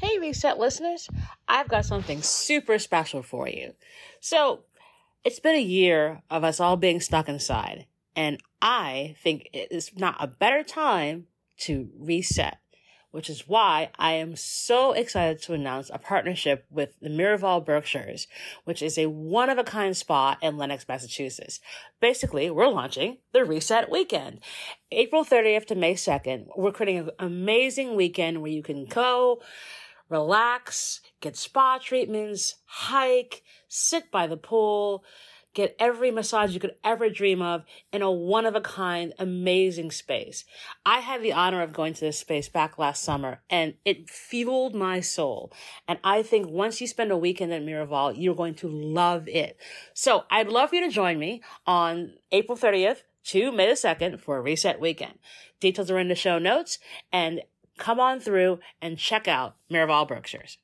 Hey, Reset listeners, I've got something super special for you. So, it's been a year of us all being stuck inside, and I think it is not a better time to reset, which is why I am so excited to announce a partnership with the Miraval Berkshires, which is a one of a kind spa in Lenox, Massachusetts. Basically, we're launching the Reset Weekend. April 30th to May 2nd, we're creating an amazing weekend where you can go, relax, get spa treatments, hike, sit by the pool, get every massage you could ever dream of in a one of a kind, amazing space. I had the honor of going to this space back last summer and it fueled my soul. And I think once you spend a weekend at Miraval, you're going to love it. So I'd love for you to join me on April 30th to May the 2nd for a reset weekend. Details are in the show notes and come on through and check out Miraval Berkshires.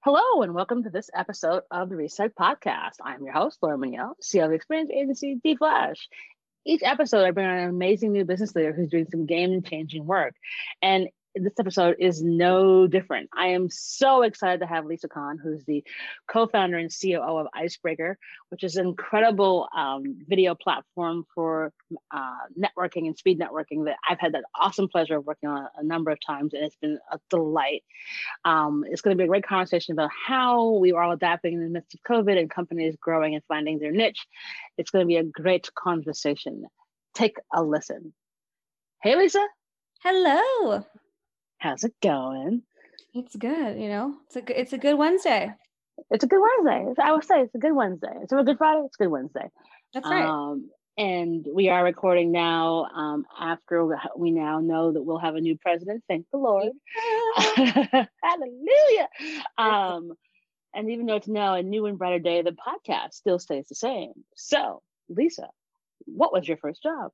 Hello, and welcome to this episode of the Reset Podcast. I'm your host, Laura Munoz, CEO of experience agency D Flash. Each episode, I bring on an amazing new business leader who's doing some game changing work. And this episode is no different. I am so excited to have Lisa Conn, who's the co-founder and COO of Icebreaker, which is an incredible um, video platform for uh, networking and speed networking that I've had that awesome pleasure of working on a, number of times, and it's been a delight. Um, it's going to be a great conversation about how we are all adapting in the midst of COVID and companies growing and finding their niche. It's going to be a great conversation. Take a listen. Hey, Lisa. Hello. How's it going? It's good. You know, it's a good, it's a good Wednesday. It's a good Wednesday. I would say it's a good Wednesday. It's a good Friday. It's a good Wednesday. That's right. Um, and we are recording now um, after we now know that we'll have a new president. Thank the Lord. Hallelujah. Um, and even though it's now a new and brighter day, the podcast still stays the same. So, Lisa, what was your first job?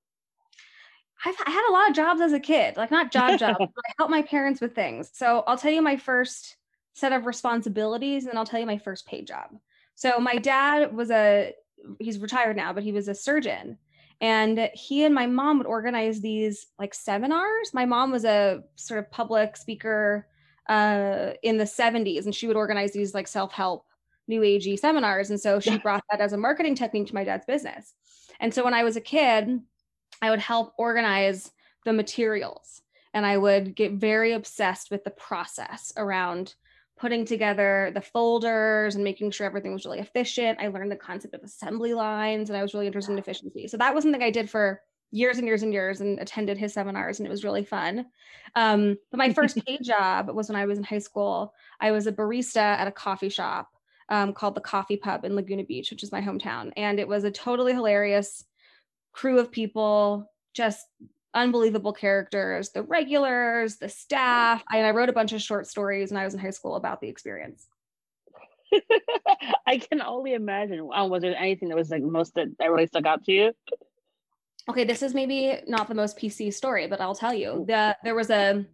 I've I had a lot of jobs as a kid, like not job jobs. I helped my parents with things. So I'll tell you my first set of responsibilities, and then I'll tell you my first paid job. So my dad was a he's retired now, but he was a surgeon. And he and my mom would organize these like seminars. My mom was a sort of public speaker uh, in the 70s, and she would organize these like self-help new agey seminars. And so she brought that as a marketing technique to my dad's business. And so when I was a kid, I would help organize the materials and I would get very obsessed with the process around putting together the folders and making sure everything was really efficient. I learned the concept of assembly lines and I was really interested in efficiency. So that was something I did for years and years and years and attended his seminars and it was really fun. Um, but my first paid job was when I was in high school. I was a barista at a coffee shop um, called the Coffee Pub in Laguna Beach, which is my hometown. And it was a totally hilarious crew of people, just unbelievable characters, the regulars, the staff. And I wrote a bunch of short stories when I was in high school about the experience. I can only imagine. Um, was there anything that was like most that, that really stuck out to you? Okay, this is maybe not the most PC story, but I'll tell you. The, there was a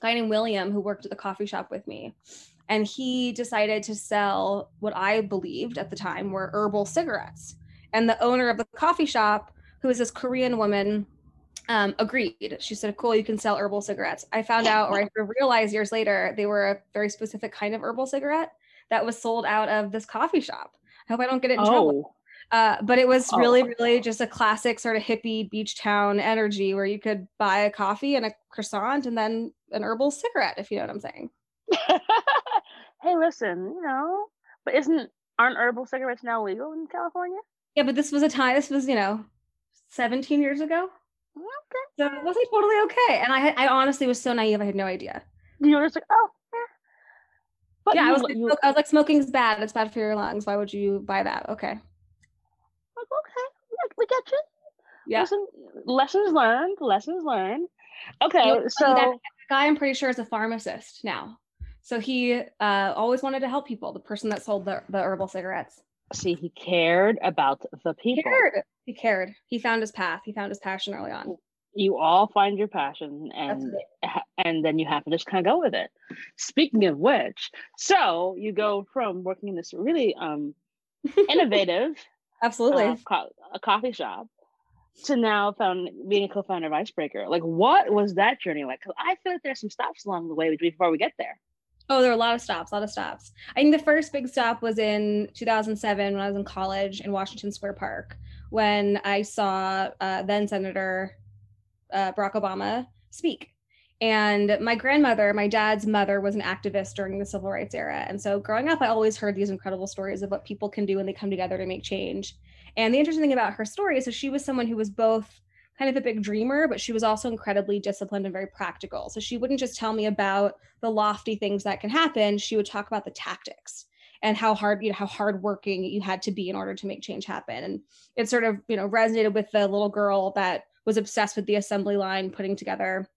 guy named William who worked at the coffee shop with me. And he decided to sell what I believed at the time were herbal cigarettes. And the owner of the coffee shop who is this Korean woman, um, agreed. She said, "Cool, you can sell herbal cigarettes." I found out, or I realized years later, they were a very specific kind of herbal cigarette that was sold out of this coffee shop. I hope I don't get it in oh. trouble. Uh, but it was really, oh. really just a classic sort of hippie beach town energy where you could buy a coffee and a croissant and then an herbal cigarette, if you know what I'm saying. hey, listen, you know, but isn't aren't herbal cigarettes now legal in California? Yeah, but this was a time. This was, you know, 17 years ago. Okay. So it wasn't totally okay. And I I honestly was so naive. I had no idea. You were just like, oh, yeah. But yeah, you, I was, like, you, I was like, smoking's bad. It's bad for your lungs. Why would you buy that? Okay. Like, okay, we get you. Yeah. Listen, lessons learned. Lessons learned. Okay, you know, so that guy, I'm pretty sure, is a pharmacist now. So he uh, always wanted to help people. The person that sold the, the herbal cigarettes. See, he cared about the people. He cared. He cared. He found his path. He found his passion early on. You all find your passion, and and then you have to just kind of go with it. Speaking of which, so you go from working in this really um innovative, absolutely uh, co- a coffee shop to now found being a co-founder of Icebreaker. Like, what was that journey like? Because I feel like there's some stops along the way before we get there. Oh, there were a lot of stops, a lot of stops. I think the first big stop was in 2007 when I was in college in Washington Square Park when I saw uh, then Senator uh, Barack Obama speak. And my grandmother, my dad's mother, was an activist during the civil rights era. And so growing up, I always heard these incredible stories of what people can do when they come together to make change. And the interesting thing about her story is that she was someone who was both kind of a big dreamer, but she was also incredibly disciplined and very practical. So she wouldn't just tell me about the lofty things that can happen. She would talk about the tactics and how hard, you know, how hardworking you had to be in order to make change happen. And it sort of, you know, resonated with the little girl that was obsessed with the assembly line, putting together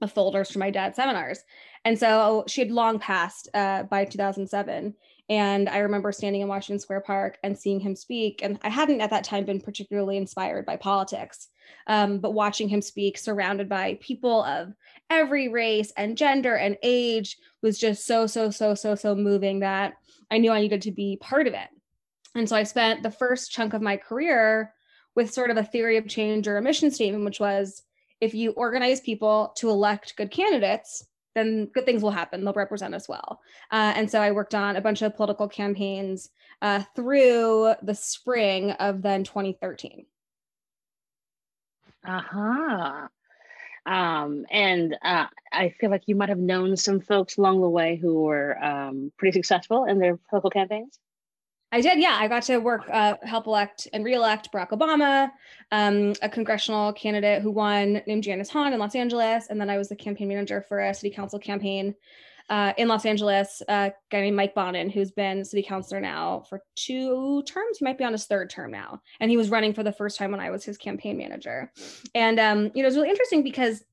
the folders for my dad's seminars. And so she had long passed uh, by 2007. And I remember standing in Washington Square Park and seeing him speak. And I hadn't at that time been particularly inspired by politics, um, but watching him speak surrounded by people of every race and gender and age was just so, so, so, so, so moving that I knew I needed to be part of it. And so I spent the first chunk of my career with sort of a theory of change or a mission statement, which was if you organize people to elect good candidates, then good things will happen. They'll represent us well. Uh, and so I worked on a bunch of political campaigns uh, through the spring of then 2013. Uh huh. Um, and uh, I feel like you might have known some folks along the way who were um, pretty successful in their political campaigns. I did, yeah. I got to work, uh, help elect and reelect Barack Obama, um, a congressional candidate who won named Janice Hahn in Los Angeles. And then I was the campaign manager for a city council campaign uh, in Los Angeles, a guy named Mike Bonin, who's been city councilor now for two terms. He might be on his third term now. And he was running for the first time when I was his campaign manager. And, um, you know, it's really interesting because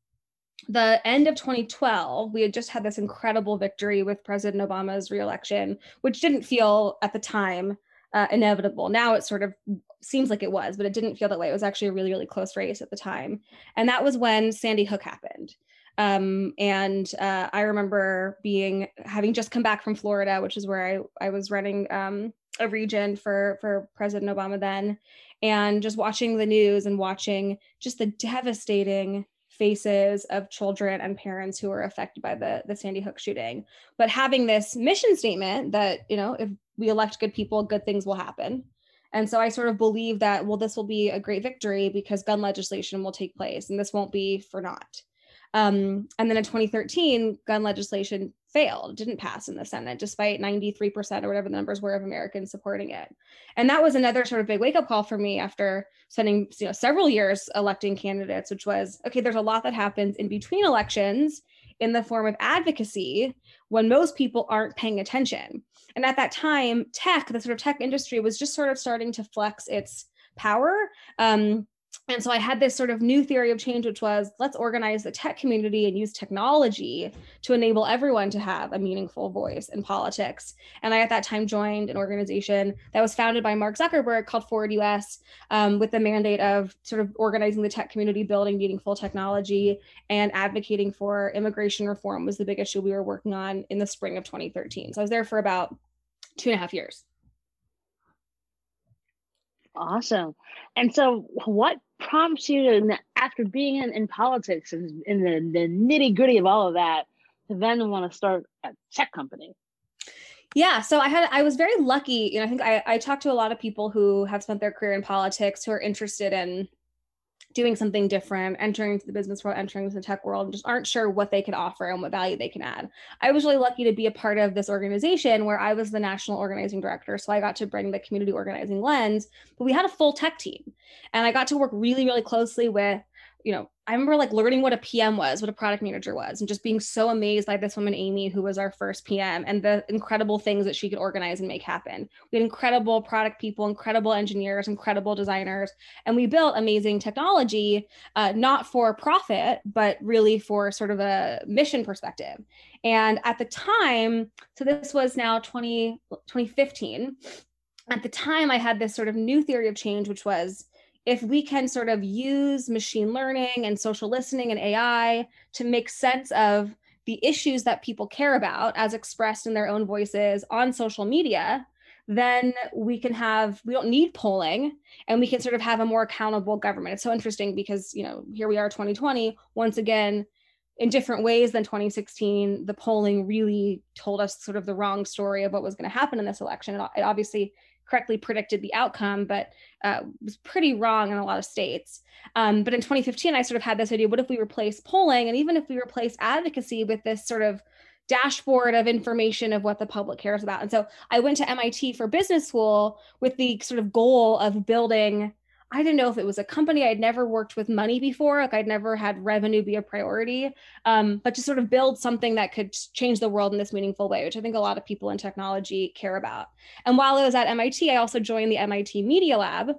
the end of 2012, we had just had this incredible victory with President Obama's reelection, which didn't feel at the time uh, inevitable. Now it sort of seems like it was, but it didn't feel that way. It was actually a really, really close race at the time. And that was when Sandy Hook happened. Um, and uh, I remember being having just come back from Florida, which is where I, I was running um, a region for for President Obama then, and just watching the news and watching just the devastating faces of children and parents who were affected by the the Sandy Hook shooting. But having this mission statement that you know if we elect good people, good things will happen. And so I sort of believe that well, this will be a great victory because gun legislation will take place, and this won't be for naught. Um, and then in 2013, gun legislation failed, didn't pass in the Senate, despite 93% or whatever the numbers were of Americans supporting it. And that was another sort of big wake up call for me after spending you know, several years electing candidates, which was okay, there's a lot that happens in between elections in the form of advocacy when most people aren't paying attention. And at that time, tech, the sort of tech industry was just sort of starting to flex its power. Um, and so I had this sort of new theory of change, which was let's organize the tech community and use technology to enable everyone to have a meaningful voice in politics. And I, at that time, joined an organization that was founded by Mark Zuckerberg called Forward US um, with the mandate of sort of organizing the tech community, building meaningful technology, and advocating for immigration reform was the big issue we were working on in the spring of 2013. So I was there for about two and a half years. Awesome. And so, what prompts you to, after being in, in politics and in the, the nitty gritty of all of that, to then want to start a tech company? Yeah, so I had I was very lucky. You know, I think I, I talked to a lot of people who have spent their career in politics who are interested in doing something different, entering into the business world, entering into the tech world, and just aren't sure what they can offer and what value they can add. I was really lucky to be a part of this organization where I was the national organizing director. So I got to bring the community organizing lens, but we had a full tech team. And I got to work really, really closely with you know, I remember like learning what a PM was, what a product manager was, and just being so amazed by this woman, Amy, who was our first PM, and the incredible things that she could organize and make happen. We had incredible product people, incredible engineers, incredible designers, and we built amazing technology, uh, not for profit, but really for sort of a mission perspective. And at the time, so this was now 20, 2015. At the time, I had this sort of new theory of change, which was if we can sort of use machine learning and social listening and AI to make sense of the issues that people care about as expressed in their own voices on social media, then we can have, we don't need polling and we can sort of have a more accountable government. It's so interesting because, you know, here we are 2020, once again, in different ways than 2016, the polling really told us sort of the wrong story of what was going to happen in this election. It obviously correctly predicted the outcome, but uh, was pretty wrong in a lot of states. Um, but in 2015, I sort of had this idea what if we replace polling and even if we replace advocacy with this sort of dashboard of information of what the public cares about. And so I went to MIT for business school with the sort of goal of building I didn't know if it was a company. I'd never worked with money before. Like I'd never had revenue be a priority, um, but to sort of build something that could change the world in this meaningful way, which I think a lot of people in technology care about. And while I was at MIT, I also joined the MIT Media Lab.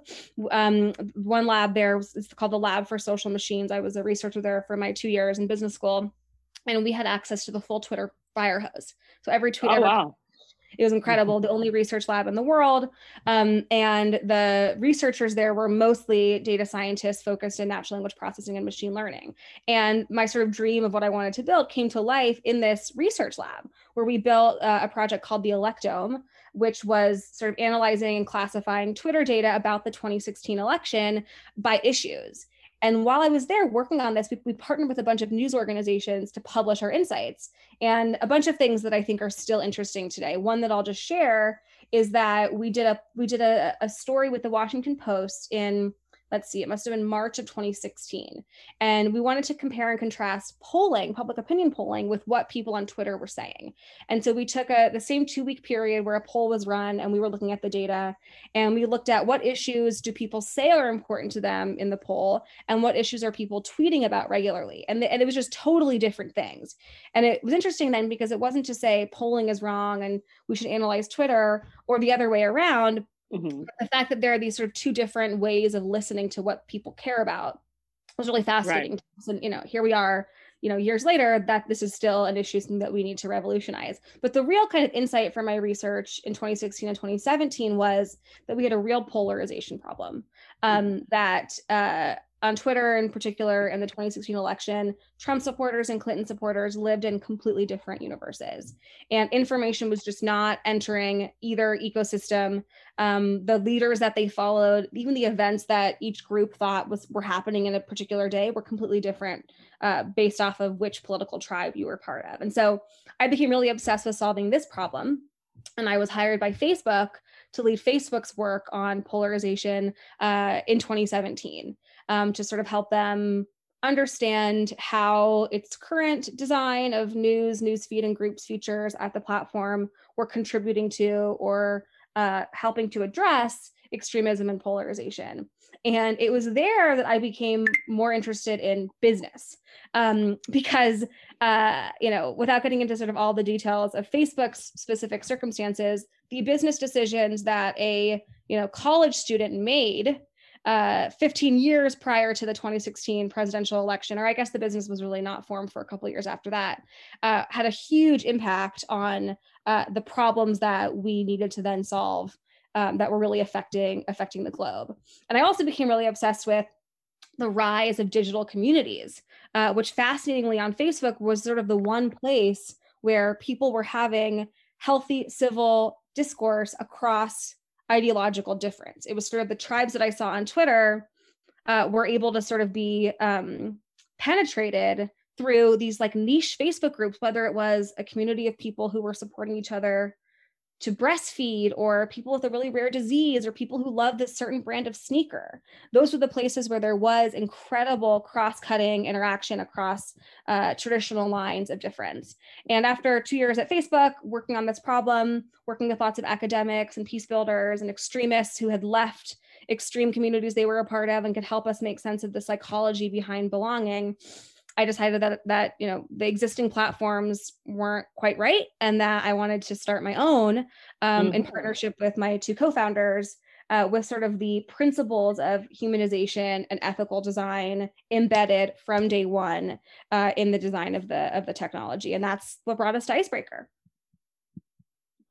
Um, one lab there was called the Lab for Social Machines. I was a researcher there for my two years in business school, and we had access to the full Twitter fire hose. So every tweet oh, ever wow. It was incredible, the only research lab in the world. Um, and the researchers there were mostly data scientists focused in natural language processing and machine learning. And my sort of dream of what I wanted to build came to life in this research lab where we built uh, a project called the Electome, which was sort of analyzing and classifying Twitter data about the 2016 election by issues. And while I was there working on this, we, we, partnered with a bunch of news organizations to publish our insights and a bunch of things that I think are still interesting today. One that I'll just share is that we did a we did a, a story with the Washington Post in let's see, it must have been March of 2016. And we wanted to compare and contrast polling, public opinion polling, with what people on Twitter were saying. And so we took a, the same two week period where a poll was run and we were looking at the data and we looked at what issues do people say are important to them in the poll and what issues are people tweeting about regularly. And, the, and it was just totally different things. And it was interesting then because it wasn't to say polling is wrong and we should analyze Twitter or the other way around Mm-hmm. The fact that there are these sort of two different ways of listening to what people care about was really fascinating. Right. And you know, here we are, you know, years later, that this is still an issue that we need to revolutionize. But the real kind of insight from my research in 2016 and 2017 was that we had a real polarization problem. Um, mm-hmm. that uh, on Twitter in particular in the 2016 election, Trump supporters and Clinton supporters lived in completely different universes. And information was just not entering either ecosystem. Um, the leaders that they followed, even the events that each group thought was were happening in a particular day were completely different uh, based off of which political tribe you were part of. And so I became really obsessed with solving this problem. And I was hired by Facebook to lead Facebook's work on polarization uh, in 2017 um, to sort of help them understand how its current design of news, newsfeed, and groups features at the platform were contributing to or uh, helping to address extremism and polarization. And it was there that I became more interested in business um, because, uh, you know, without getting into sort of all the details of Facebook's specific circumstances, the business decisions that a you know college student made uh, 15 years prior to the 2016 presidential election, or I guess the business was really not formed for a couple years after that, uh, had a huge impact on uh, the problems that we needed to then solve um, that were really affecting affecting the globe. And I also became really obsessed with the rise of digital communities, uh, which fascinatingly on Facebook was sort of the one place where people were having healthy civil discourse across ideological difference. It was sort of the tribes that I saw on Twitter uh, were able to sort of be um, penetrated through these like niche Facebook groups, whether it was a community of people who were supporting each other to breastfeed or people with a really rare disease or people who love this certain brand of sneaker. Those were the places where there was incredible cross cutting interaction across uh, traditional lines of difference. And after two years at Facebook, working on this problem, working with lots of academics and peace builders and extremists who had left extreme communities they were a part of and could help us make sense of the psychology behind belonging I decided that that you know the existing platforms weren't quite right, and that I wanted to start my own um, mm-hmm. in partnership with my two co-founders. Uh, with sort of the principles of humanization and ethical design embedded from day one uh, in the design of the of the technology, and that's what brought us to Icebreaker.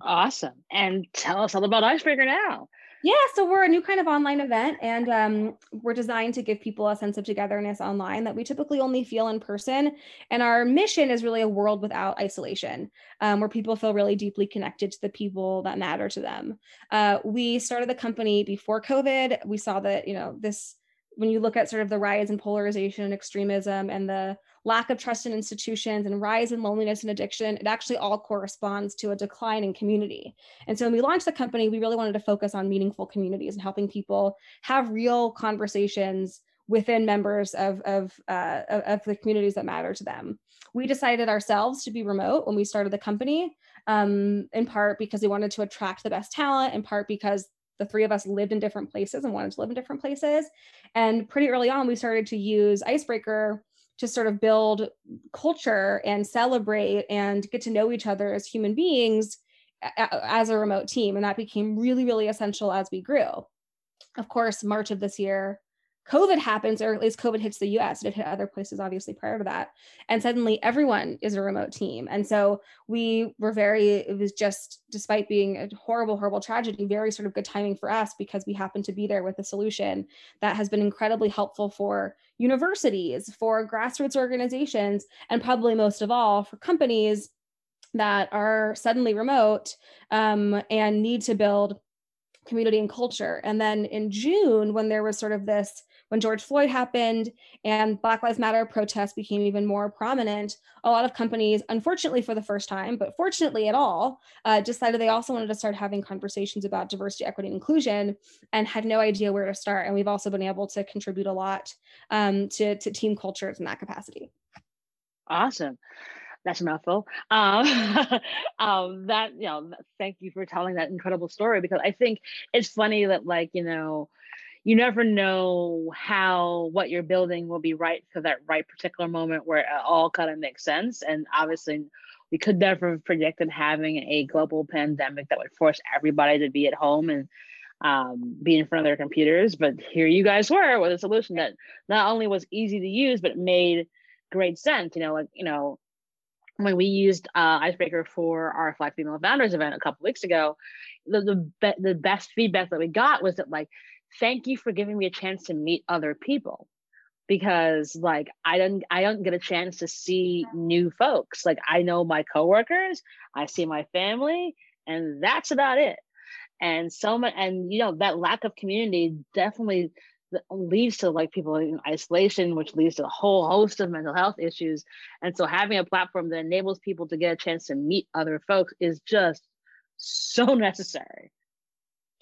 Awesome! And tell us all about Icebreaker now. Yeah, so we're a new kind of online event, and um, we're designed to give people a sense of togetherness online that we typically only feel in person. And our mission is really a world without isolation, um, where people feel really deeply connected to the people that matter to them. Uh, we started the company before COVID. We saw that you know this when you look at sort of the rise in polarization and extremism and the lack of trust in institutions and rise in loneliness and addiction, it actually all corresponds to a decline in community. And so when we launched the company, we really wanted to focus on meaningful communities and helping people have real conversations within members of, of, uh, of the communities that matter to them. We decided ourselves to be remote when we started the company, um, in part because we wanted to attract the best talent, in part because the three of us lived in different places and wanted to live in different places. And pretty early on, we started to use Icebreaker to sort of build culture and celebrate and get to know each other as human beings as a remote team. And that became really, really essential as we grew. Of course, March of this year, COVID happens, or at least COVID hits the US. It hit other places, obviously, prior to that. And suddenly everyone is a remote team. And so we were very, it was just, despite being a horrible, horrible tragedy, very sort of good timing for us because we happened to be there with a solution that has been incredibly helpful for universities, for grassroots organizations, and probably most of all for companies that are suddenly remote um, and need to build community and culture. And then in June, when there was sort of this when George Floyd happened and Black Lives Matter protests became even more prominent, a lot of companies, unfortunately for the first time, but fortunately at all, uh, decided they also wanted to start having conversations about diversity, equity, and inclusion and had no idea where to start. And we've also been able to contribute a lot um, to, to team cultures in that capacity. Awesome that's a mouthful. Um, um, that you know, thank you for telling that incredible story because I think it's funny that like you know, you never know how what you're building will be right for that right particular moment where it all kind of makes sense. And obviously, we could never have predicted having a global pandemic that would force everybody to be at home and um, be in front of their computers. But here you guys were with a solution that not only was easy to use, but made great sense. You know, like, you know, when we used uh, Icebreaker for our Fly Female Founders event a couple weeks ago, the the, be- the best feedback that we got was that like thank you for giving me a chance to meet other people because like I don't I don't get a chance to see new folks. Like I know my coworkers, I see my family, and that's about it. And so much, and you know that lack of community definitely leads to like people in isolation, which leads to a whole host of mental health issues. And so having a platform that enables people to get a chance to meet other folks is just so necessary.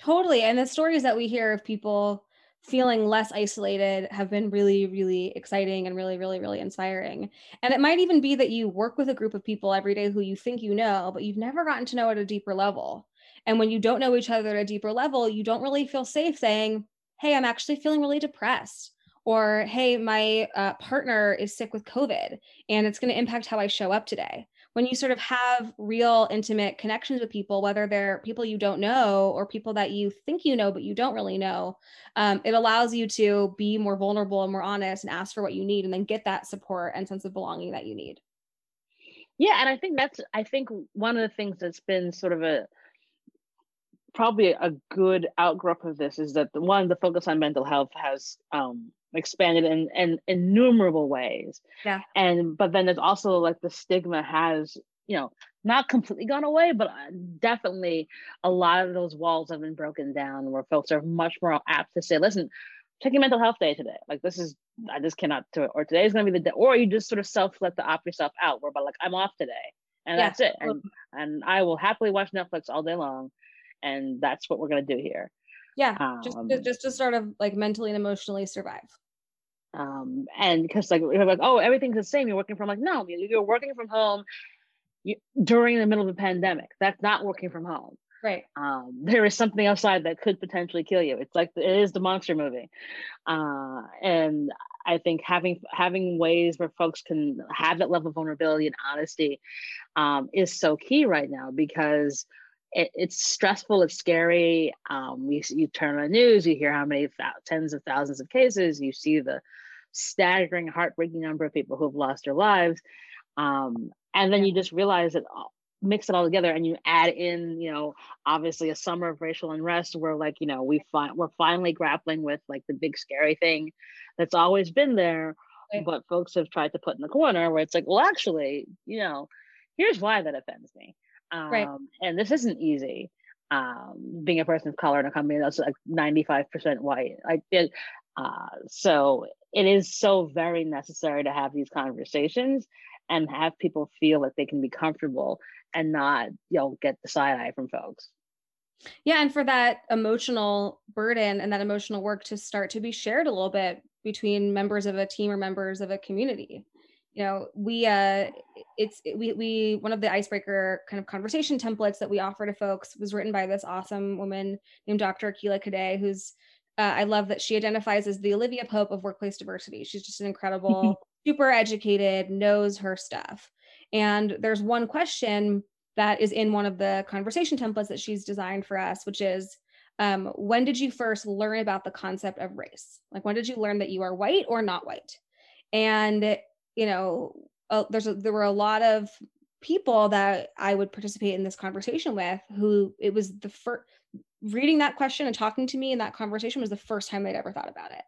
Totally. And the stories that we hear of people feeling less isolated have been really, really exciting and really, really, really inspiring. And it might even be that you work with a group of people every day who you think you know, but you've never gotten to know at a deeper level. And when you don't know each other at a deeper level, you don't really feel safe saying, Hey, I'm actually feeling really depressed. Or, Hey, my uh, partner is sick with COVID and it's going to impact how I show up today when you sort of have real intimate connections with people, whether they're people you don't know or people that you think you know but you don't really know, um, it allows you to be more vulnerable and more honest and ask for what you need and then get that support and sense of belonging that you need. Yeah, and I think that's I think one of the things that's been sort of a probably a good outgrowth of this is that the one the focus on mental health has um, expanded in, in innumerable ways. Yeah. And but then there's also like the stigma has, you know, not completely gone away, but uh, definitely a lot of those walls have been broken down where folks are much more apt to say, listen, taking mental health day today. Like this is I just cannot do it. Or today is gonna be the day, or you just sort of self let the opt yourself out where but like I'm off today. And yeah. that's it. And and I will happily watch Netflix all day long. And that's what we're gonna do here. Yeah. Um, just just to sort of like mentally and emotionally survive. Um and because like we're like oh everything's the same. You're working from like no you're working from home you, during the middle of a pandemic. That's not working from home. Right. Um there is something outside that could potentially kill you. It's like it is the monster movie. Uh and i think having having ways where folks can have that level of vulnerability and honesty um is so key right now because it, it's stressful it's scary um you, you turn on the news you hear how many tens of thousands of cases you see the staggering, heartbreaking number of people who have lost their lives. Um, and then you just realize that mix it all together and you add in you know obviously a summer of racial unrest where like you know we find we're finally grappling with like the big scary thing that's always been there right. but folks have tried to put in the corner where it's like well actually you know here's why that offends me um, right. and this isn't easy um, being a person of color in a company that's like 95% white. Like it, Uh, so it is so very necessary to have these conversations and have people feel that they can be comfortable and not, you know, get the side eye from folks. Yeah, and for that emotional burden and that emotional work to start to be shared a little bit between members of a team or members of a community. You know, we uh it's we we one of the icebreaker kind of conversation templates that we offer to folks was written by this awesome woman named Dr. Akilah Cadet, who's uh, I love that she identifies as the Olivia Pope of workplace diversity. She's just an incredible, super educated, knows her stuff. And there's one question that is in one of the conversation templates that she's designed for us, which is um, when did you first learn about the concept of race? Like, when did you learn that you are white or not white? And, you know, uh, there's a, there were a lot of people that I would participate in this conversation with who it was the first reading that question and talking to me in that conversation was the first time they'd ever thought about it.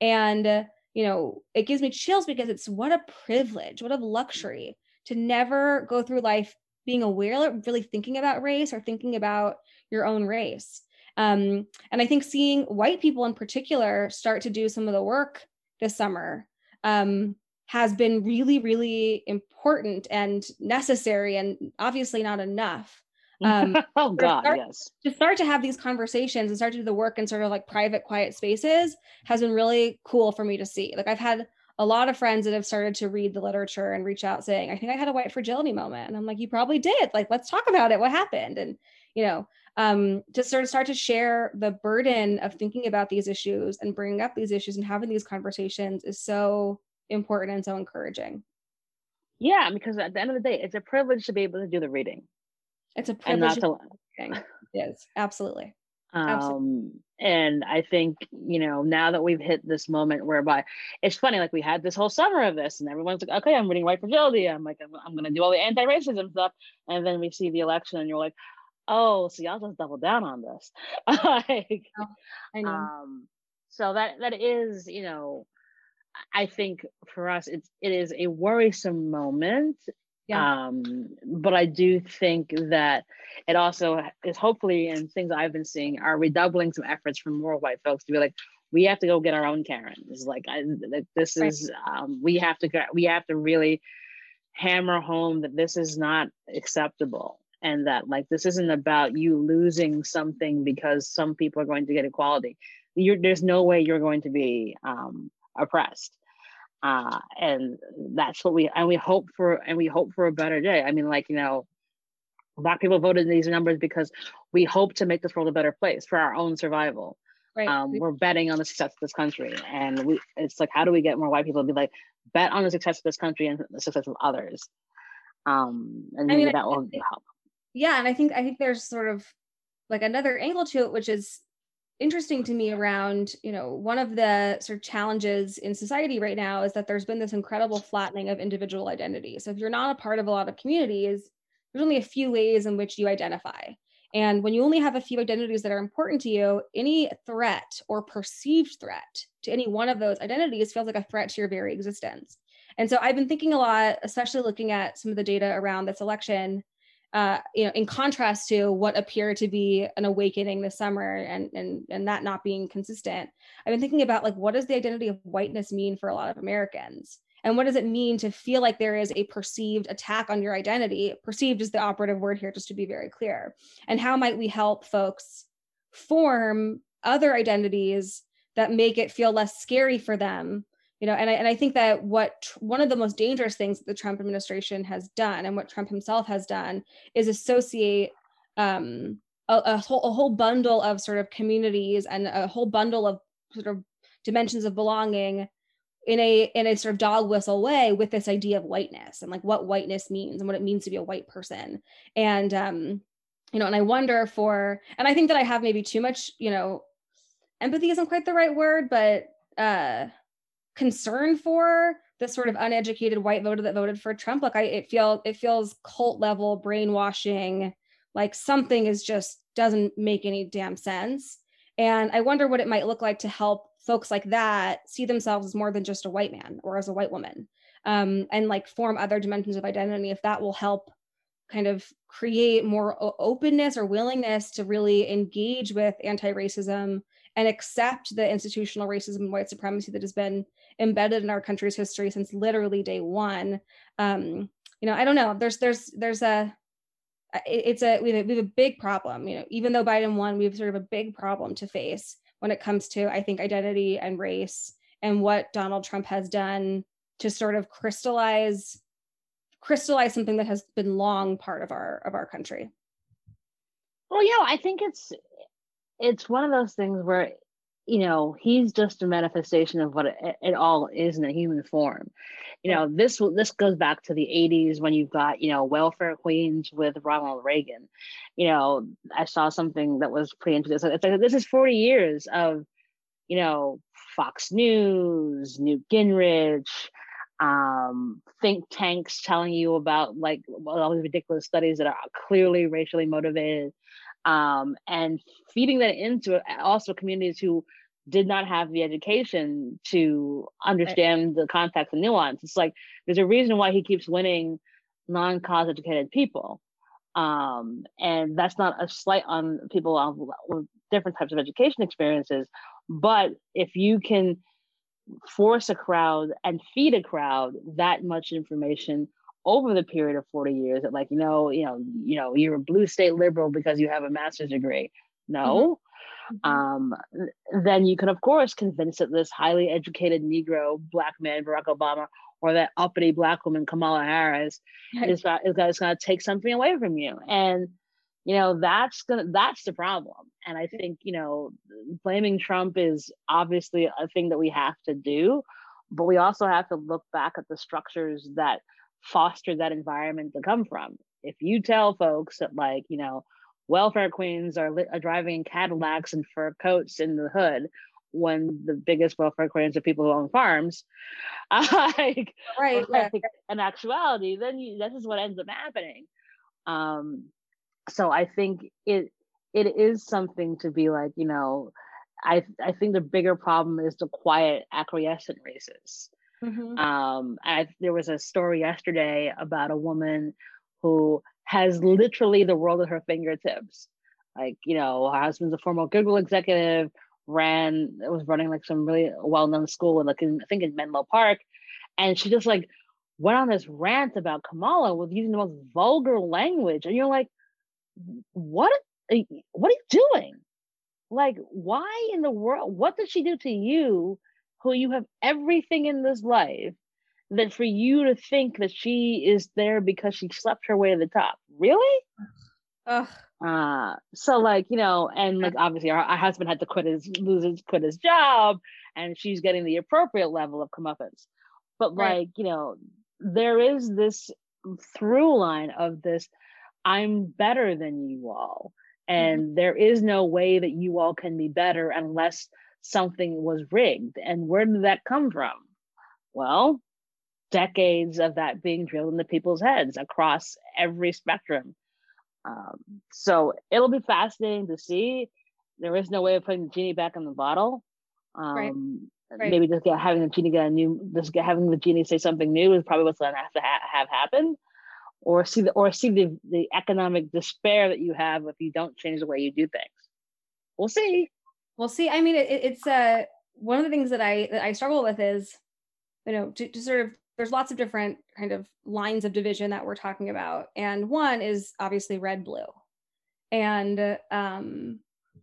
And, uh, you know, it gives me chills because it's what a privilege, what a luxury to never go through life being aware, really thinking about race or thinking about your own race. Um, and I think seeing white people in particular start to do some of the work this summer um, has been really, really important and necessary, and obviously not enough. Um, oh God, start, yes. To start to have these conversations and start to do the work in sort of like private, quiet spaces has been really cool for me to see. Like I've had a lot of friends that have started to read the literature and reach out saying, I think I had a white fragility moment. And I'm like, you probably did. Like, let's talk about it. What happened? And, you know, um, to sort of start to share the burden of thinking about these issues and bringing up these issues and having these conversations is so important and so encouraging. Yeah, because at the end of the day, it's a privilege to be able to do the reading. It's a privilege. And not to, is absolutely. Um, and I think, you know, now that we've hit this moment whereby it's funny, like we had this whole summer of this, and everyone's like, okay, I'm reading White Fragility. I'm like, I'm, I'm going to do all the anti racism stuff. And then we see the election, and you're like, oh, so y'all just double down on this. like, oh, I know. Um, so that that is, you know, I think for us, it's it is a worrisome moment yeah. Um, but I do think that it also is hopefully, and things I've been seeing are redoubling some efforts from more white folks to be like, we have to go get our own Karens. Like, I, this is, um, we have to, we have to really hammer home that this is not acceptable and that like this isn't about you losing something because some people are going to get equality. You're, there's no way you're going to be um, oppressed. Uh, and that's what we and we hope for and we hope for a better day. I mean like you know black people voted in these numbers because we hope to make this world a better place for our own survival. Right. um, we're betting on the success of this country and we it's like how do we get more white people to be like bet on the success of this country and the success of others? Um and maybe I mean, that will help. Yeah and i think i think there's sort of like another angle to it which is interesting to me around you know one of the sort of challenges in society right now is that there's been this incredible flattening of individual identity so if you're not a part of a lot of communities there's only a few ways in which you identify. And when you only have a few identities that are important to you any threat or perceived threat to any one of those identities feels like a threat to your very existence. And so i've been thinking a lot especially looking at some of the data around this election uh, you know, in contrast to what appeared to be an awakening this summer and, and, and that not being consistent, I've been thinking about like, what does the identity of whiteness mean for a lot of Americans? And what does it mean to feel like there is a perceived attack on your identity? Perceived is the operative word here, just to be very clear. And how might we help folks form other identities that make it feel less scary for them you know and I, and I think that what tr- one of the most dangerous things that the trump administration has done and what trump himself has done is associate um, a, a, whole, a whole bundle of sort of communities and a whole bundle of sort of dimensions of belonging in a in a sort of dog whistle way with this idea of whiteness and like what whiteness means and what it means to be a white person. And um you know and i wonder for and i think that i have maybe too much you know empathy isn't quite the right word but uh concern for the sort of uneducated white voter that voted for Trump. Like I it feel it feels cult level brainwashing, like something is just doesn't make any damn sense. And I wonder what it might look like to help folks like that see themselves as more than just a white man or as a white woman. Um, and like form other dimensions of identity if that will help kind of create more openness or willingness to really engage with anti-racism and accept the institutional racism and white supremacy that has been embedded in our country's history since literally day one. Um, you know, I don't know. There's there's there's a it's a we have a, big problem. You know, even though Biden won, we have sort of a big problem to face when it comes to I think identity and race and what Donald Trump has done to sort of crystallize crystallize something that has been long part of our of our country. Well, you know, I think it's it's one of those things where you know he's just a manifestation of what it, it, all is in a human form. You know this this goes back to the 80s when you've got you know welfare queens with ronald reagan. You know i saw something that was pretty interesting it's like this is 40 years of you know fox news newt gingrich um, think tanks telling you about like all these ridiculous studies that are clearly racially motivated um, and feeding that into also communities who did not have the education to understand the context and nuance. It's like there's a reason why he keeps winning non-college educated people. Um, and that's not a slight on people with different types of education experiences. But if you can force a crowd and feed a crowd that much information over the period of 40 years that like you know you know you know you're a blue state liberal because you have a master's degree. No. Mm-hmm. um, then you can of course convince that this highly educated negro black man barack obama or that uppity black woman kamala harris right. is, is, is going to take something away from you. And you know that's gonna that's the problem. And i think you know blaming trump is obviously a thing that we have to do but we also have to look back at the structures that foster that environment to come from. If you tell folks that, like, you know, welfare queens are, li- are driving Cadillacs and fur coats in the hood, when the biggest welfare queens are people who own farms, like, right, like, in actuality, then you, this is what ends up happening. Um, so I think it it is something to be like, you know, I I think the bigger problem is the quiet acquiescent races. Mm-hmm. Um, I, there was a story yesterday about a woman who has literally the world at her fingertips. Like, you know, her husband's a former Google executive, ran, was running like some really well-known school, like in, I think in Menlo Park, and she just like went on this rant about Kamala with using the most vulgar language, and you're like, what? What are you doing? Like, why in the world? What did she do to you who you have everything in this life that for you to think that she is there because she slept her way to the top. Really? Ugh. Uh, so like, you know, and like obviously our, our husband had to quit his lose his quit his job and she's getting the appropriate level of comeuppance. But right. like, you know, there is this through line of this I'm better than you all. And mm-hmm. there is no way that you all can be better unless something was rigged. And where did that come from? Well, decades of that being drilled into people's heads across every spectrum. Um, so it'll be fascinating to see. There is no way of putting the genie back in the bottle. Um, right. Right. Maybe just get, having the genie get a new, just get, having the genie say something new is probably what's going to have to ha- have happen, or see the or see the the economic despair that you have if you don't change the way you do things. We'll see. Well, see, I mean, it, it's uh, one of the things that I that I struggle with is, you know, to, to sort of there's lots of different kind of lines of division that we're talking about, and one is obviously red blue, and um,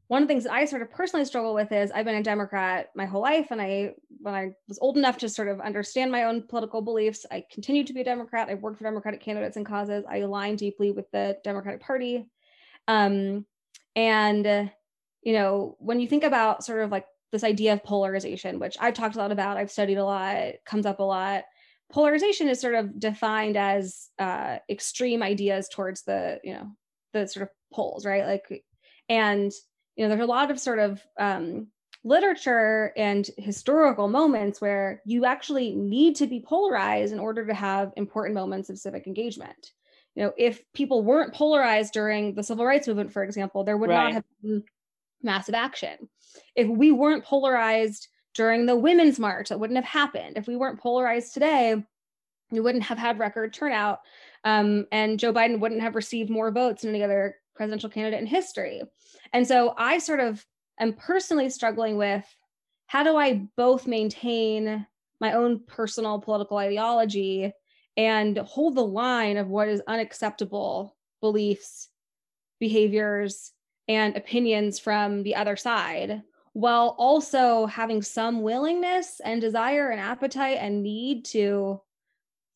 one of the things that I sort of personally struggle with is I've been a Democrat my whole life, and I when I was old enough to sort of understand my own political beliefs, I continue to be a Democrat. I worked for Democratic candidates and causes. I align deeply with the Democratic Party, um, and you know, when you think about sort of like this idea of polarization, which I've talked a lot about, I've studied a lot, comes up a lot. Polarization is sort of defined as uh, extreme ideas towards the, you know, the sort of poles, right? Like, and you know, there's a lot of sort of um, literature and historical moments where you actually need to be polarized in order to have important moments of civic engagement. You know, if people weren't polarized during the civil rights movement, for example, there would right. not have been massive action. If we weren't polarized during the Women's March, that wouldn't have happened. If we weren't polarized today, we wouldn't have had record turnout. Um, and Joe Biden wouldn't have received more votes than any other presidential candidate in history. And so I sort of am personally struggling with how do I both maintain my own personal political ideology and hold the line of what is unacceptable beliefs, behaviors, and opinions from the other side while also having some willingness and desire and appetite and need to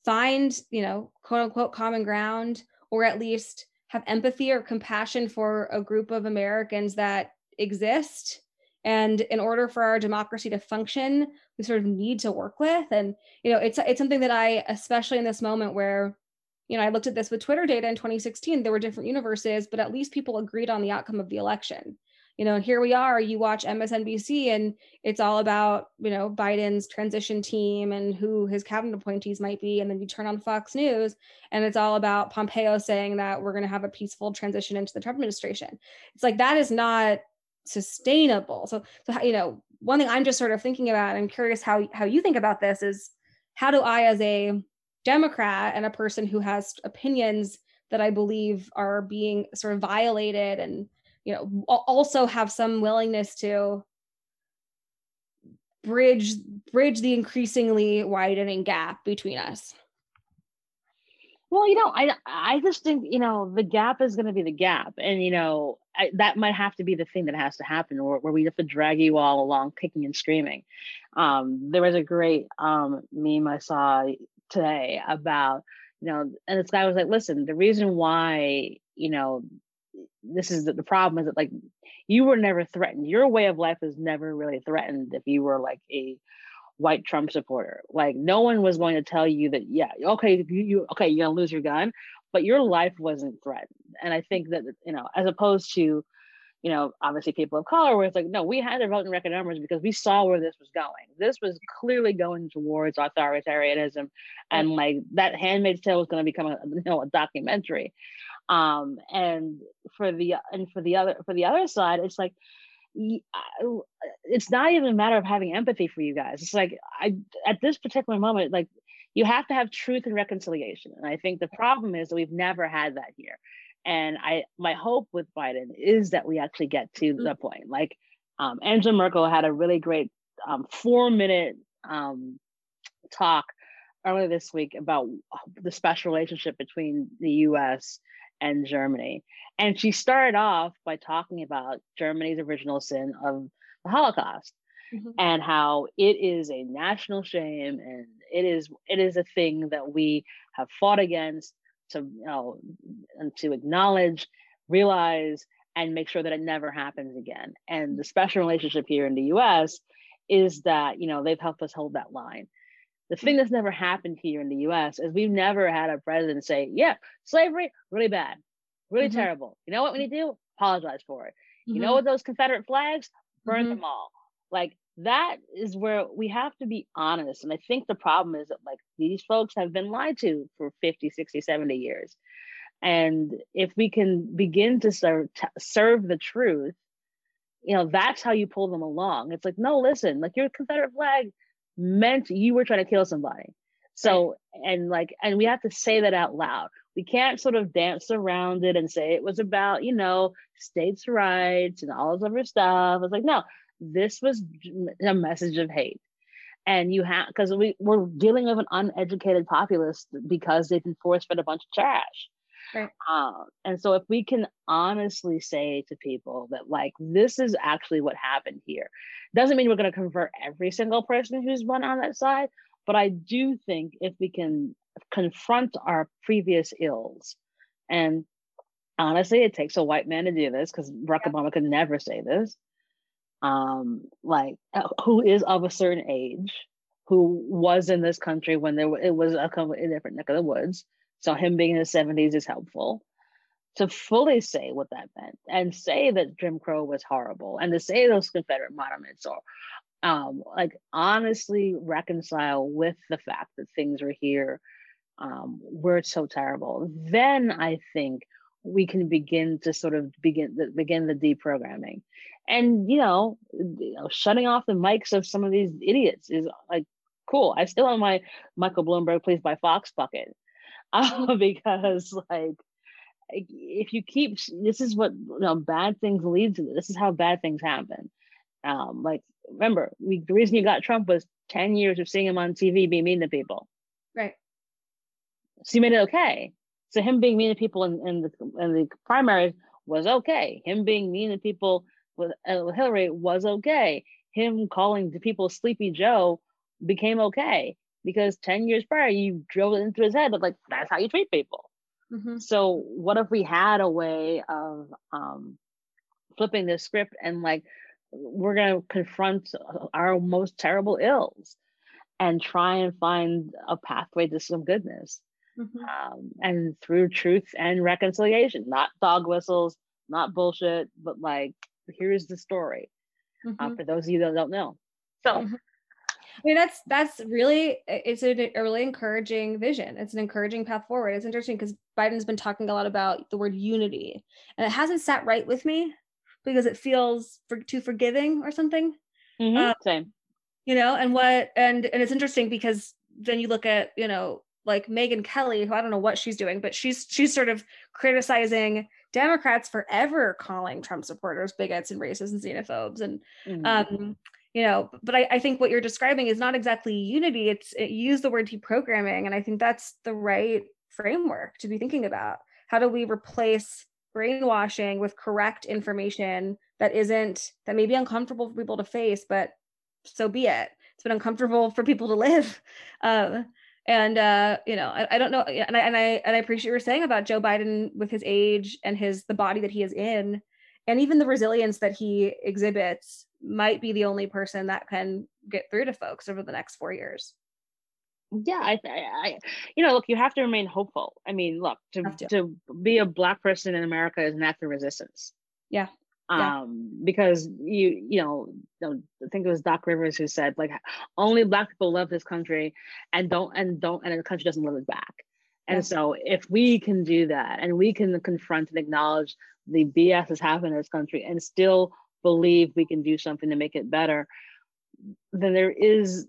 find, you know, quote unquote common ground or at least have empathy or compassion for a group of Americans that exist. And in order for our democracy to function, we sort of need to work with. And, you know, it's it's something that I, especially in this moment where, you know, I looked at this with Twitter data in 2016, there were different universes, but at least people agreed on the outcome of the election you know, here we are, you watch MSNBC and it's all about, you know, Biden's transition team and who his cabinet appointees might be. And then you turn on Fox News and it's all about Pompeo saying that we're going to have a peaceful transition into the Trump administration. It's like that is not sustainable. So, so you know, one thing I'm just sort of thinking about, and I'm curious how how you think about this is how do I as a Democrat and a person who has opinions that I believe are being sort of violated and you know also have some willingness to bridge bridge the increasingly widening gap between us. Well you know i i just think you know the gap is going to be the gap. And you know I, that might have to be the thing that has to happen where, where we have to drag you all along kicking and screaming. Um there was a great um meme i saw today about you know and this guy was like listen the reason why you know this is the, the problem is that like you were never threatened. Your way of life was never really threatened if you were like a white Trump supporter. Like no one was going to tell you that, yeah, okay, you, you okay, you're gonna lose your gun, but your life wasn't threatened. And I think that you know, as opposed to, you know, obviously people of color, where it's like, no, we had the voting record numbers because we saw where this was going. This was clearly going towards authoritarianism, and like that Handmaid's Tale was going to become a you know a documentary. Um and for the and for the other for the other side it's like it's not even a matter of having empathy for you guys. It's like i at this particular moment like you have to have truth and reconciliation. And i think the problem is that we've never had that here and i my hope with biden is that we actually get to mm-hmm. the point like um, angela merkel had a really great um, four minute um, talk earlier this week about the special relationship between the us and Germany. And she started off by talking about Germany's original sin of the Holocaust mm-hmm. and how it is a national shame and it is it is a thing that we have fought against to you know and to acknowledge, realize and make sure that it never happens again. And the special relationship here in the US is that, you know, they've helped us hold that line. The thing that's never happened here in the US is we've never had a president say, yeah, slavery, really bad, really mm-hmm. terrible. You know what we need to do? Apologize for it. Mm-hmm. You know mm-hmm. what those Confederate flags? Burn mm-hmm. them all. Like that is where we have to be honest. And I think the problem is that like these folks have been lied to for 50, 60, 70 years. And if we can begin to serve, t- serve the truth, you know, that's how you pull them along. It's like, no, listen, like your Confederate flag meant you were trying to kill somebody. So, and like, and we have to say that out loud. We can't sort of dance around it and say it was about, you know, states' rights and all this other stuff. It's like, no, this was a message of hate. And you have, because we, we're dealing with an uneducated populace because they've been forced fed a bunch of trash. Right. Um, and so if we can honestly say to people that like this is actually what happened here, doesn't mean we're going to convert every single person who's run on that side, but I do think if we can confront our previous ills, and honestly, it takes a white man to do this because Barack yeah. Obama could never say this. Um, like uh, who is of a certain age, who was in this country when there it was a completely different neck of the woods so him being in his 70s is helpful to fully say what that meant and say that Jim Crow was horrible and to say those Confederate monuments or um, like honestly reconcile with the fact that things were here um, were so terrible. Then I think we can begin to sort of begin the, begin the deprogramming, and you know, you know, shutting off the mics of some of these idiots is like cool. I still have my Michael Bloomberg Please by Fox bucket uh, because like if you keep this is what you know bad things lead to. This is how bad things happen. Um like remember we, the reason you got trump was 10 years of seeing him on tv being mean to people. Right. So you made it okay. So him being mean to people in, in the in the primaries was okay. Him being mean to people with, uh, hillary was okay him calling the people sleepy joe became okay because 10 years prior you drove it into his head of like that's how you treat people mm-hmm. so what if we had a way of um, flipping the script and like we're going to confront our most terrible ills and try and find a pathway to some goodness mm-hmm. um, and through truth and reconciliation not dog whistles not bullshit but like here's the story uh, mm-hmm. uh, for those of you that don't know so mm-hmm. I mean, that's that's really it's a, a, really encouraging vision. It's an encouraging path forward. It's interesting because Biden's been talking a lot about the word unity, and it hasn't sat right with me because it feels for, too forgiving or something. Mm-hmm. Um, Same. You know, and what and and it's interesting because then you look at you know like Megyn Kelly, who I don't know what she's doing, but she's she's sort of criticizing Democrats forever calling Trump supporters bigots and racists and xenophobes and mm-hmm. um you know but I, I think what you're describing is not exactly unity. It's it use the word deprogramming and i think that's the right framework to be thinking about. How do we replace brainwashing with correct information that isn't that may be uncomfortable for people to face but so be it. It's been uncomfortable for people to live. Um, and uh, you know I, I, don't know and I, and I and I appreciate what you're saying about Joe Biden with his age and his the body that he is in and even the resilience that he exhibits might be the only person that can get through to folks over the next four years. Yeah I, I you know look you have to remain hopeful. I mean look to, to. to be a black person in america is an act of resistance. Yeah um yeah. because you you know i think it was doc rivers who said like only black people love this country and don't and don't and the country doesn't love it back and yeah. so if we can do that and we can confront and acknowledge the bs that's happened in this country and still believe we can do something to make it better then there is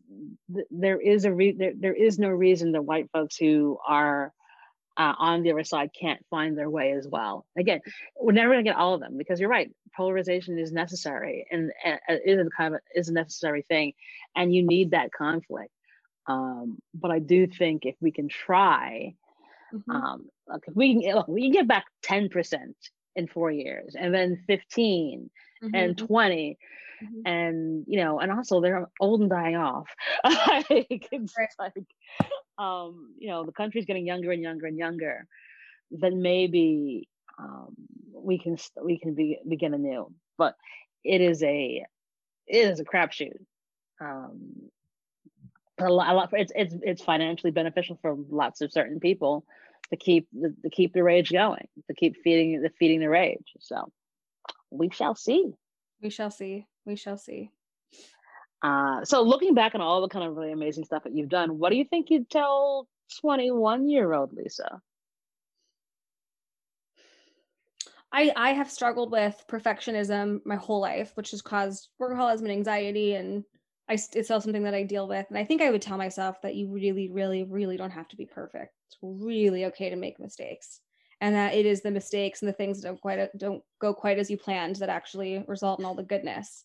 there is a re- there, there is no reason that white folks who are uh, on the other side can't find their way as well. Again, we're never going to get all of them because you're right. Polarization is necessary and uh, is a kind of is a necessary thing, and you need that conflict. Um, but I do think if we can try, mm-hmm. um, look, if we can look, we can get back ten percent in four years, and then fifteen, mm-hmm. and 20 mm-hmm. and you know and also they're old and dying off it's right. like um you know the country's getting younger and younger and younger then maybe um we can we can be, begin anew but it is a it is a crapshoot um a lot, a lot it's it's it's financially beneficial for lots of certain people to keep the, to keep the rage going to keep feeding the feeding the rage so we shall see. We shall see. We shall see. Uh, so looking back on all the kind of really amazing stuff that you've done, what do you think you'd tell 21 year old Lisa? I, I have struggled with perfectionism my whole life, which has caused workaholism and anxiety. And I, it's still something that I deal with. And I think I would tell myself that you really, really, really don't have to be perfect. It's really okay to make mistakes and that it is the mistakes and the things that don't quite don't go quite as you planned that actually result in all the goodness.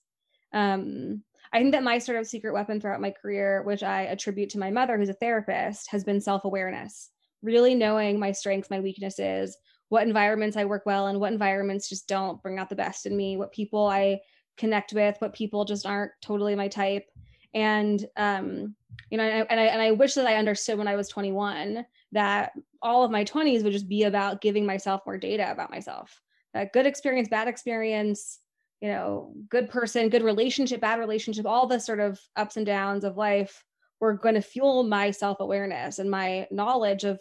Um, I think that my sort of secret weapon throughout my career, which I attribute to my mother, who's a therapist, has been self awareness. Really knowing my strengths, my weaknesses, what environments I work well in, what environments just don't bring out the best in me, what people I connect with, what people just aren't totally my type. And um, you know, and I, and I wish that I understood when I was 21 that all of my 20s would just be about giving myself more data about myself. That good experience, bad experience, you know, good person, good relationship, bad relationship, all the sort of ups and downs of life were going to fuel my self awareness and my knowledge of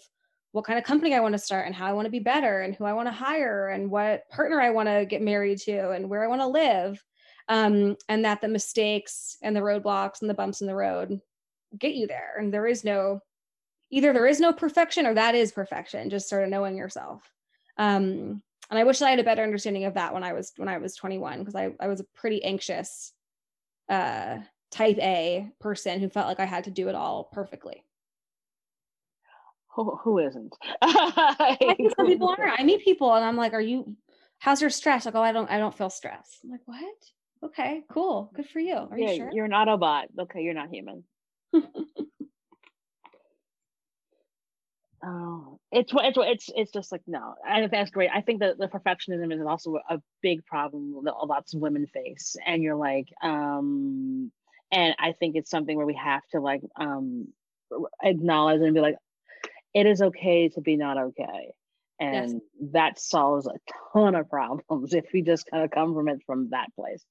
what kind of company I want to start and how I want to be better and who I want to hire and what partner I want to get married to and where I want to live. Um, and that the mistakes and the roadblocks and the bumps in the road get you there. And there is no either there is no perfection or that is perfection just sort of knowing yourself um and i wish i had a better understanding of that when i was when i was 21 because I, I was a pretty anxious uh type a person who felt like i had to do it all perfectly who, who isn't? I think some people are. I meet people and I'm like, are you, how's your stress? Like, oh, I don't, I don't feel stress. I'm like, what? Okay, cool. Good for you. Are yeah, you sure? You're an Autobot. Okay, you're not human. Oh, it's it's it's it's just like no. I think that's great. I think that the perfectionism is also a big problem that lots of women face, and you're like, um, and I think it's something where we have to like um acknowledge and be like, it is okay to be not okay, and yes. that solves a ton of problems if we just kind of come from it from that place.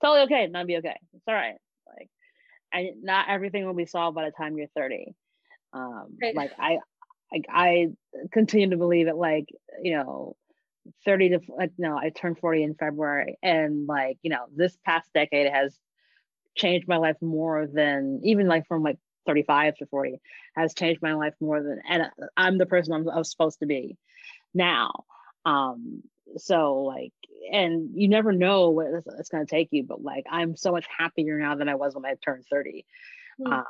Totally okay, not be okay. It's all right. Like, and not everything will be solved by the time you're 30. Um, right. like I like I continue to believe it like, you know, 30 to like no, I turned 40 in February and like, you know, this past decade has changed my life more than even like from like 35 to 40 has changed my life more than and I'm the person I'm, I'm supposed to be now. Um so like and you never know what it's, it's going to take you but like i'm so much happier now than i was when i turned 30 mm. uh,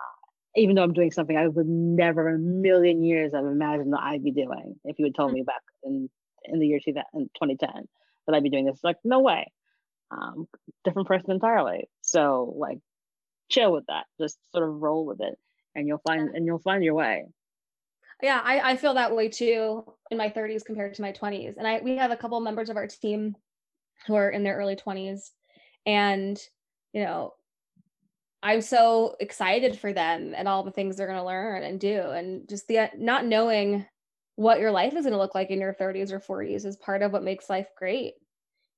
even though I'm doing something I would never in a million years have imagined that I'd be doing if you had told mm. me back in in the year 2010 that I'd be doing this. Like, no way. Um, different person entirely. So like chill with that. Just sort of roll with it and you'll find and you'll find your way. Yeah, I, I feel that way too in my 30s compared to my 20s. And I we have a couple members of our team who are in their early 20s. And, you know, I'm so excited for them and all the things they're going to learn and do. And just the not knowing what your life is going to look like in your 30s or 40s is part of what makes life great.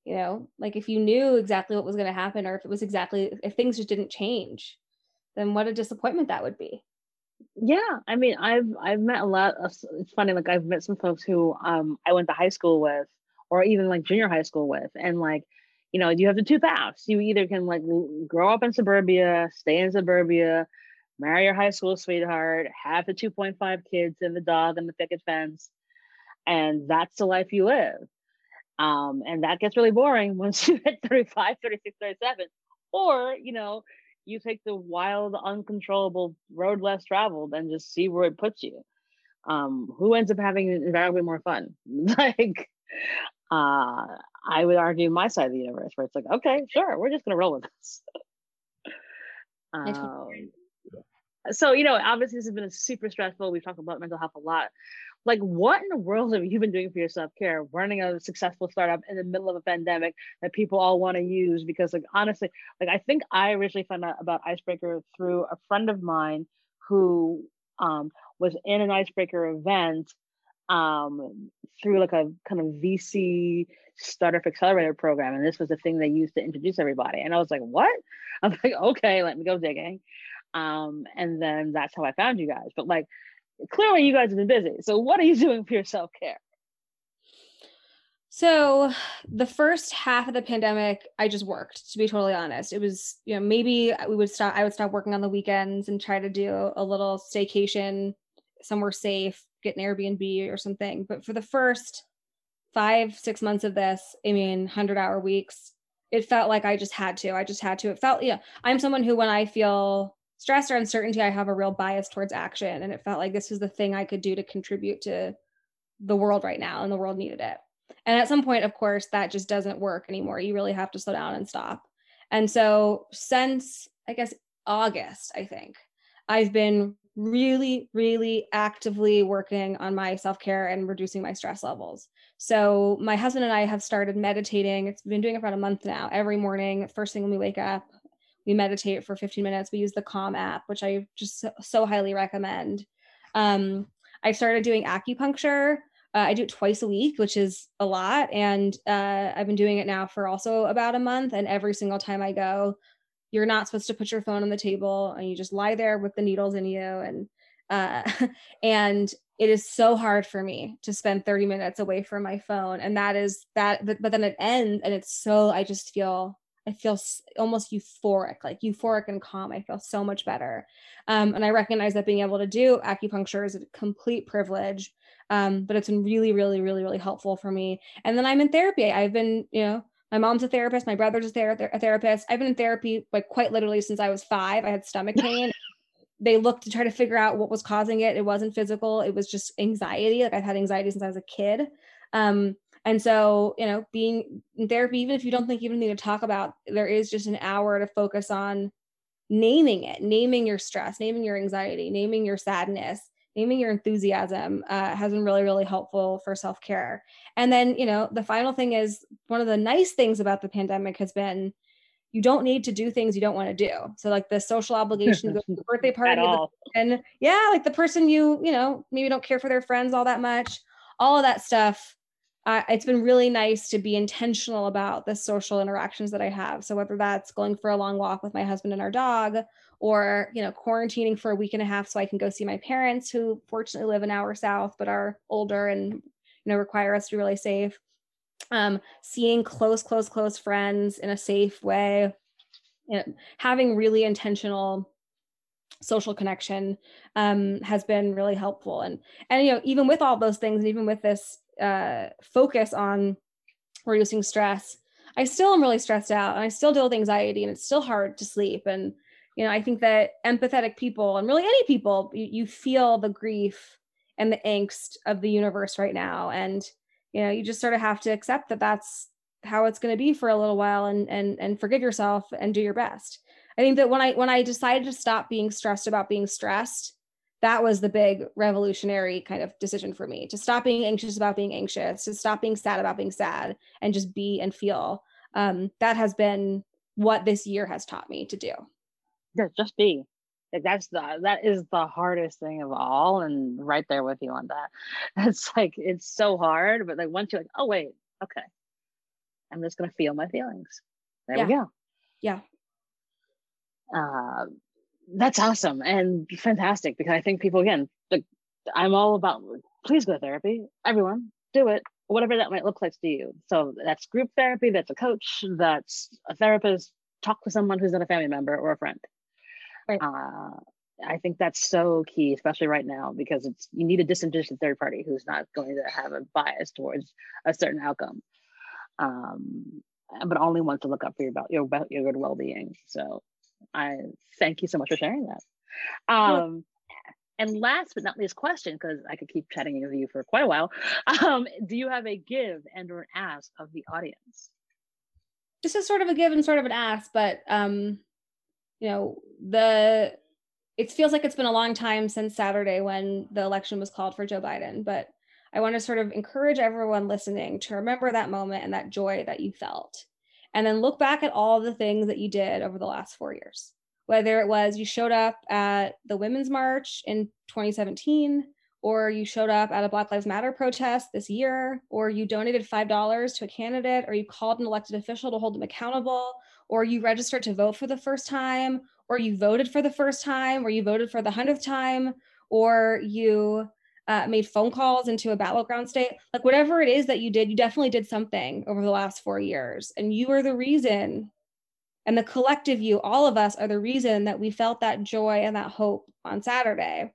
You know, like if you knew exactly what was going to happen or if it was exactly, if things just didn't change, then what a disappointment that would be. Yeah. I mean, I've, I've met a lot of, it's funny, like I've met some folks who um, I went to high school with or even like junior high school with. And like, you know, you have the two paths. You either can like grow up in suburbia, stay in suburbia, marry your high school sweetheart, have the 2.5 kids and the dog and the picket fence, and that's the life you live. Um, and that gets really boring once you hit 35, 36, 37. Or, you know, you take the wild, uncontrollable road less traveled and just see where it puts you. Um, who ends up having invariably more fun? like, uh, I would argue my side of the universe where it's like, okay, sure, we're just gonna roll with this. um, so you know, obviously this has been super stressful. We've talked about mental health a lot. Like, what in the world have you been doing for your self care? Running a successful startup in the middle of a pandemic that people all want to use because, like, honestly, like I think I originally found out about Icebreaker through a friend of mine who um, was in an Icebreaker event um, through like a kind of VC startup accelerator program. And this was the thing they used to introduce everybody. And I was like, what? I'm like, okay, let me go digging. Um, and then that's how I found you guys. But like, clearly you guys have been busy. So what are you doing for your self care? So the first half of the pandemic, I just worked. To be totally honest, it was you know maybe we would stop. I would stop working on the weekends and try to do a little staycation somewhere safe, get an Airbnb or something. But for the first five, six months of this, I mean, 100 hour weeks, it felt like I just had to. I just had to. It felt, yeah, I'm someone who, when I feel stress or uncertainty, I have a real bias towards action. And it felt like this was the thing I could do to contribute to the world right now, and the world needed it. And at some point, of course, that just doesn't work anymore. You really have to slow down and stop. And so, since I guess August, I think, I've been really, really actively working on my self care and reducing my stress levels. So, my husband and I have started meditating. It's been doing it for about a month now. Every morning, first thing when we wake up, we meditate for 15 minutes. We use the Calm app, which I just so, so highly recommend. Um, I started doing acupuncture. Uh, I do it twice a week, which is a lot. And uh, I've been doing it now for also about a month. And every single time I go, you're not supposed to put your phone on the table and you just lie there with the needles in you. And uh, and it is so hard for me to spend 30 minutes away from my phone. And that is that but, then it ends and it's so i just feel i feel almost euphoric like euphoric and calm. I feel so much better. Um, and i recognize that being able to do acupuncture is a complete privilege um, but it's been really really really really helpful for me. And then i'm in therapy. I've been you know my mom's a therapist. My brother's a, ther- a therapist. I've been in therapy like quite literally since I was five. I had stomach pain. they looked to try to figure out what was causing it. It wasn't physical, it was just anxiety. Like I've had anxiety since I was a kid. Um, and so, you know, being in therapy, even if you don't think you even need to talk about, there is just an hour to focus on naming it, naming your stress, naming your anxiety, naming your sadness, naming your enthusiasm uh, has been really, really helpful for self care. And then, you know, the final thing is one of the nice things about the pandemic has been you don't need to do things you don't want to do. So like the social obligation to go to the birthday party and yeah, like the person you, you know, maybe don't care for their friends all that much, all of that stuff. Uh, it's been really nice to be intentional about the social interactions that I have. So whether that's going for a long walk with my husband and our dog, or you know quarantining for a week and a half so I can go see my parents who fortunately live an hour south but are older and you know require us to be really safe um, seeing close, close, close friends in a safe way, you know, having really intentional social connection um, has been really helpful. And and you know, even with all those things, and even with this uh, focus on reducing stress, I still am really stressed out, and I still deal with anxiety, and it's still hard to sleep. And you know, I think that empathetic people, and really any people, you, you feel the grief and the angst of the universe right now, and you know you just sort of have to accept that that's how it's going to be for a little while and and and forgive yourself and do your best. I think that when i when i decided to stop being stressed about being stressed that was the big revolutionary kind of decision for me to stop being anxious about being anxious to stop being sad about being sad and just be and feel. Um, that has been what this year has taught me to do yeah just be. Like that's the that is the hardest thing of all and right there with you on that. It's like it's so hard but like once you're like oh wait okay. I'm just gonna feel my feelings. There yeah. we go. Yeah. Uh, that's awesome and fantastic because i think people again like i'm all about please go to therapy everyone do it whatever that might look like to you. So that's group therapy that's a coach that's a therapist talk to someone who's not a family member or a friend Right. Uh, I think that's so key, especially right now, because it's you need a disinterested third party who's not going to have a bias towards a certain outcome, um, but only wants to look up for your your your good well being. So, I thank you so much for sharing that. Um, and last but not least, question because I could keep chatting with you for quite a while. Um, do you have a give and or an ask of the audience? This is sort of a give and sort of an ask, but um, you know the it feels like it's been a long time since Saturday when the election was called for Joe Biden, but I want to sort of encourage everyone listening to remember that moment and that joy that you felt. And then look back at all the things that you did over the last four years. Whether it was you showed up at the Women's March in 2017, or you showed up at a Black Lives Matter protest this year, or you donated $5 to a candidate, or you called an elected official to hold them accountable, or you registered to vote for the first time, or you voted for the first time, or you voted for the hundredth time, or you uh, made phone calls into a battleground state, like whatever it is that you did, you definitely did something over the last four years. And you are the reason, and the collective you, all of us are the reason that we felt that joy and that hope on Saturday.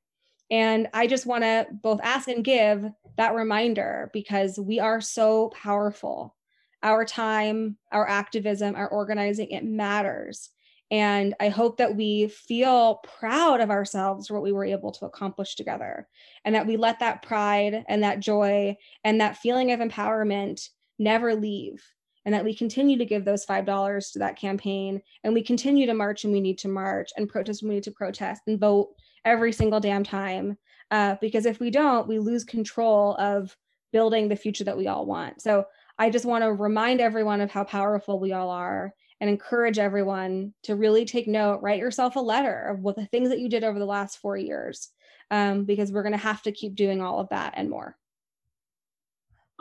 And I just want to both ask and give that reminder because we are so powerful our time, our activism, our organizing, it matters. And I hope that we feel proud of ourselves for what we were able to accomplish together and that we let that pride and that joy and that feeling of empowerment never leave and that we continue to give those $5 to that campaign and we continue to march and we need to march and protest when we need to protest and vote every single damn time. Uh, because if we don't, we lose control of building the future that we all want. So I just want to remind everyone of how powerful we all are and encourage everyone to really take note, write yourself a letter of what the things that you did over the last four years, um, because we're going to have to keep doing all of that and more.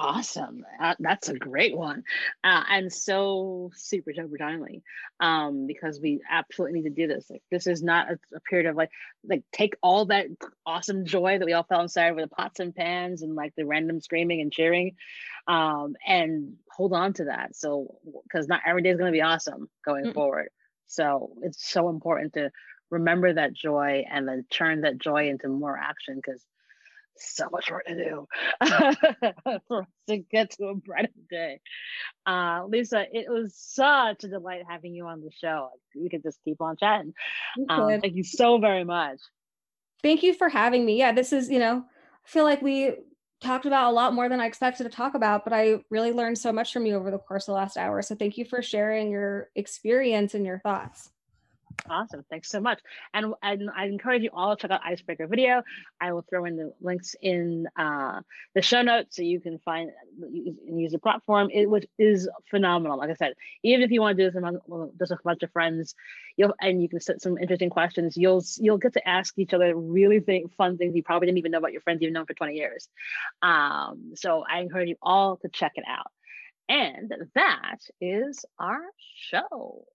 Awesome. Uh, that's a great one. Uh, and so super, super timely um, because we absolutely need to do this. Like, this is not a, a, period of like, like take all that awesome joy that we all felt inside with the pots and pans and like the random screaming and cheering um, and hold on to that. So, because not every day is going to be awesome going mm-hmm. forward. So it's so important to remember that joy and then turn that joy into more action because so much work to do for us to get to a brighter day. Uh, Lisa, it was such a delight having you on the show. We could just keep on chatting. Um, thank you so very much. Thank you for having me. Yeah, this is, you know, I feel like we talked about a lot more than I expected to talk about, but I really learned so much from you over the course of the last hour. So thank you for sharing your experience and your thoughts. Awesome. Thanks so much. And, and I encourage you all to check out Icebreaker Video. I will throw in the links in uh, the show notes so you can find and use the platform, it, which is phenomenal. Like I said, even if you want to do this among just a bunch of friends, you'll and you can set some interesting questions. You'll you'll get to ask each other really think, fun things you probably didn't even know about your friends you've known for 20 years. Um, so I encourage you all to check it out. And that is our show.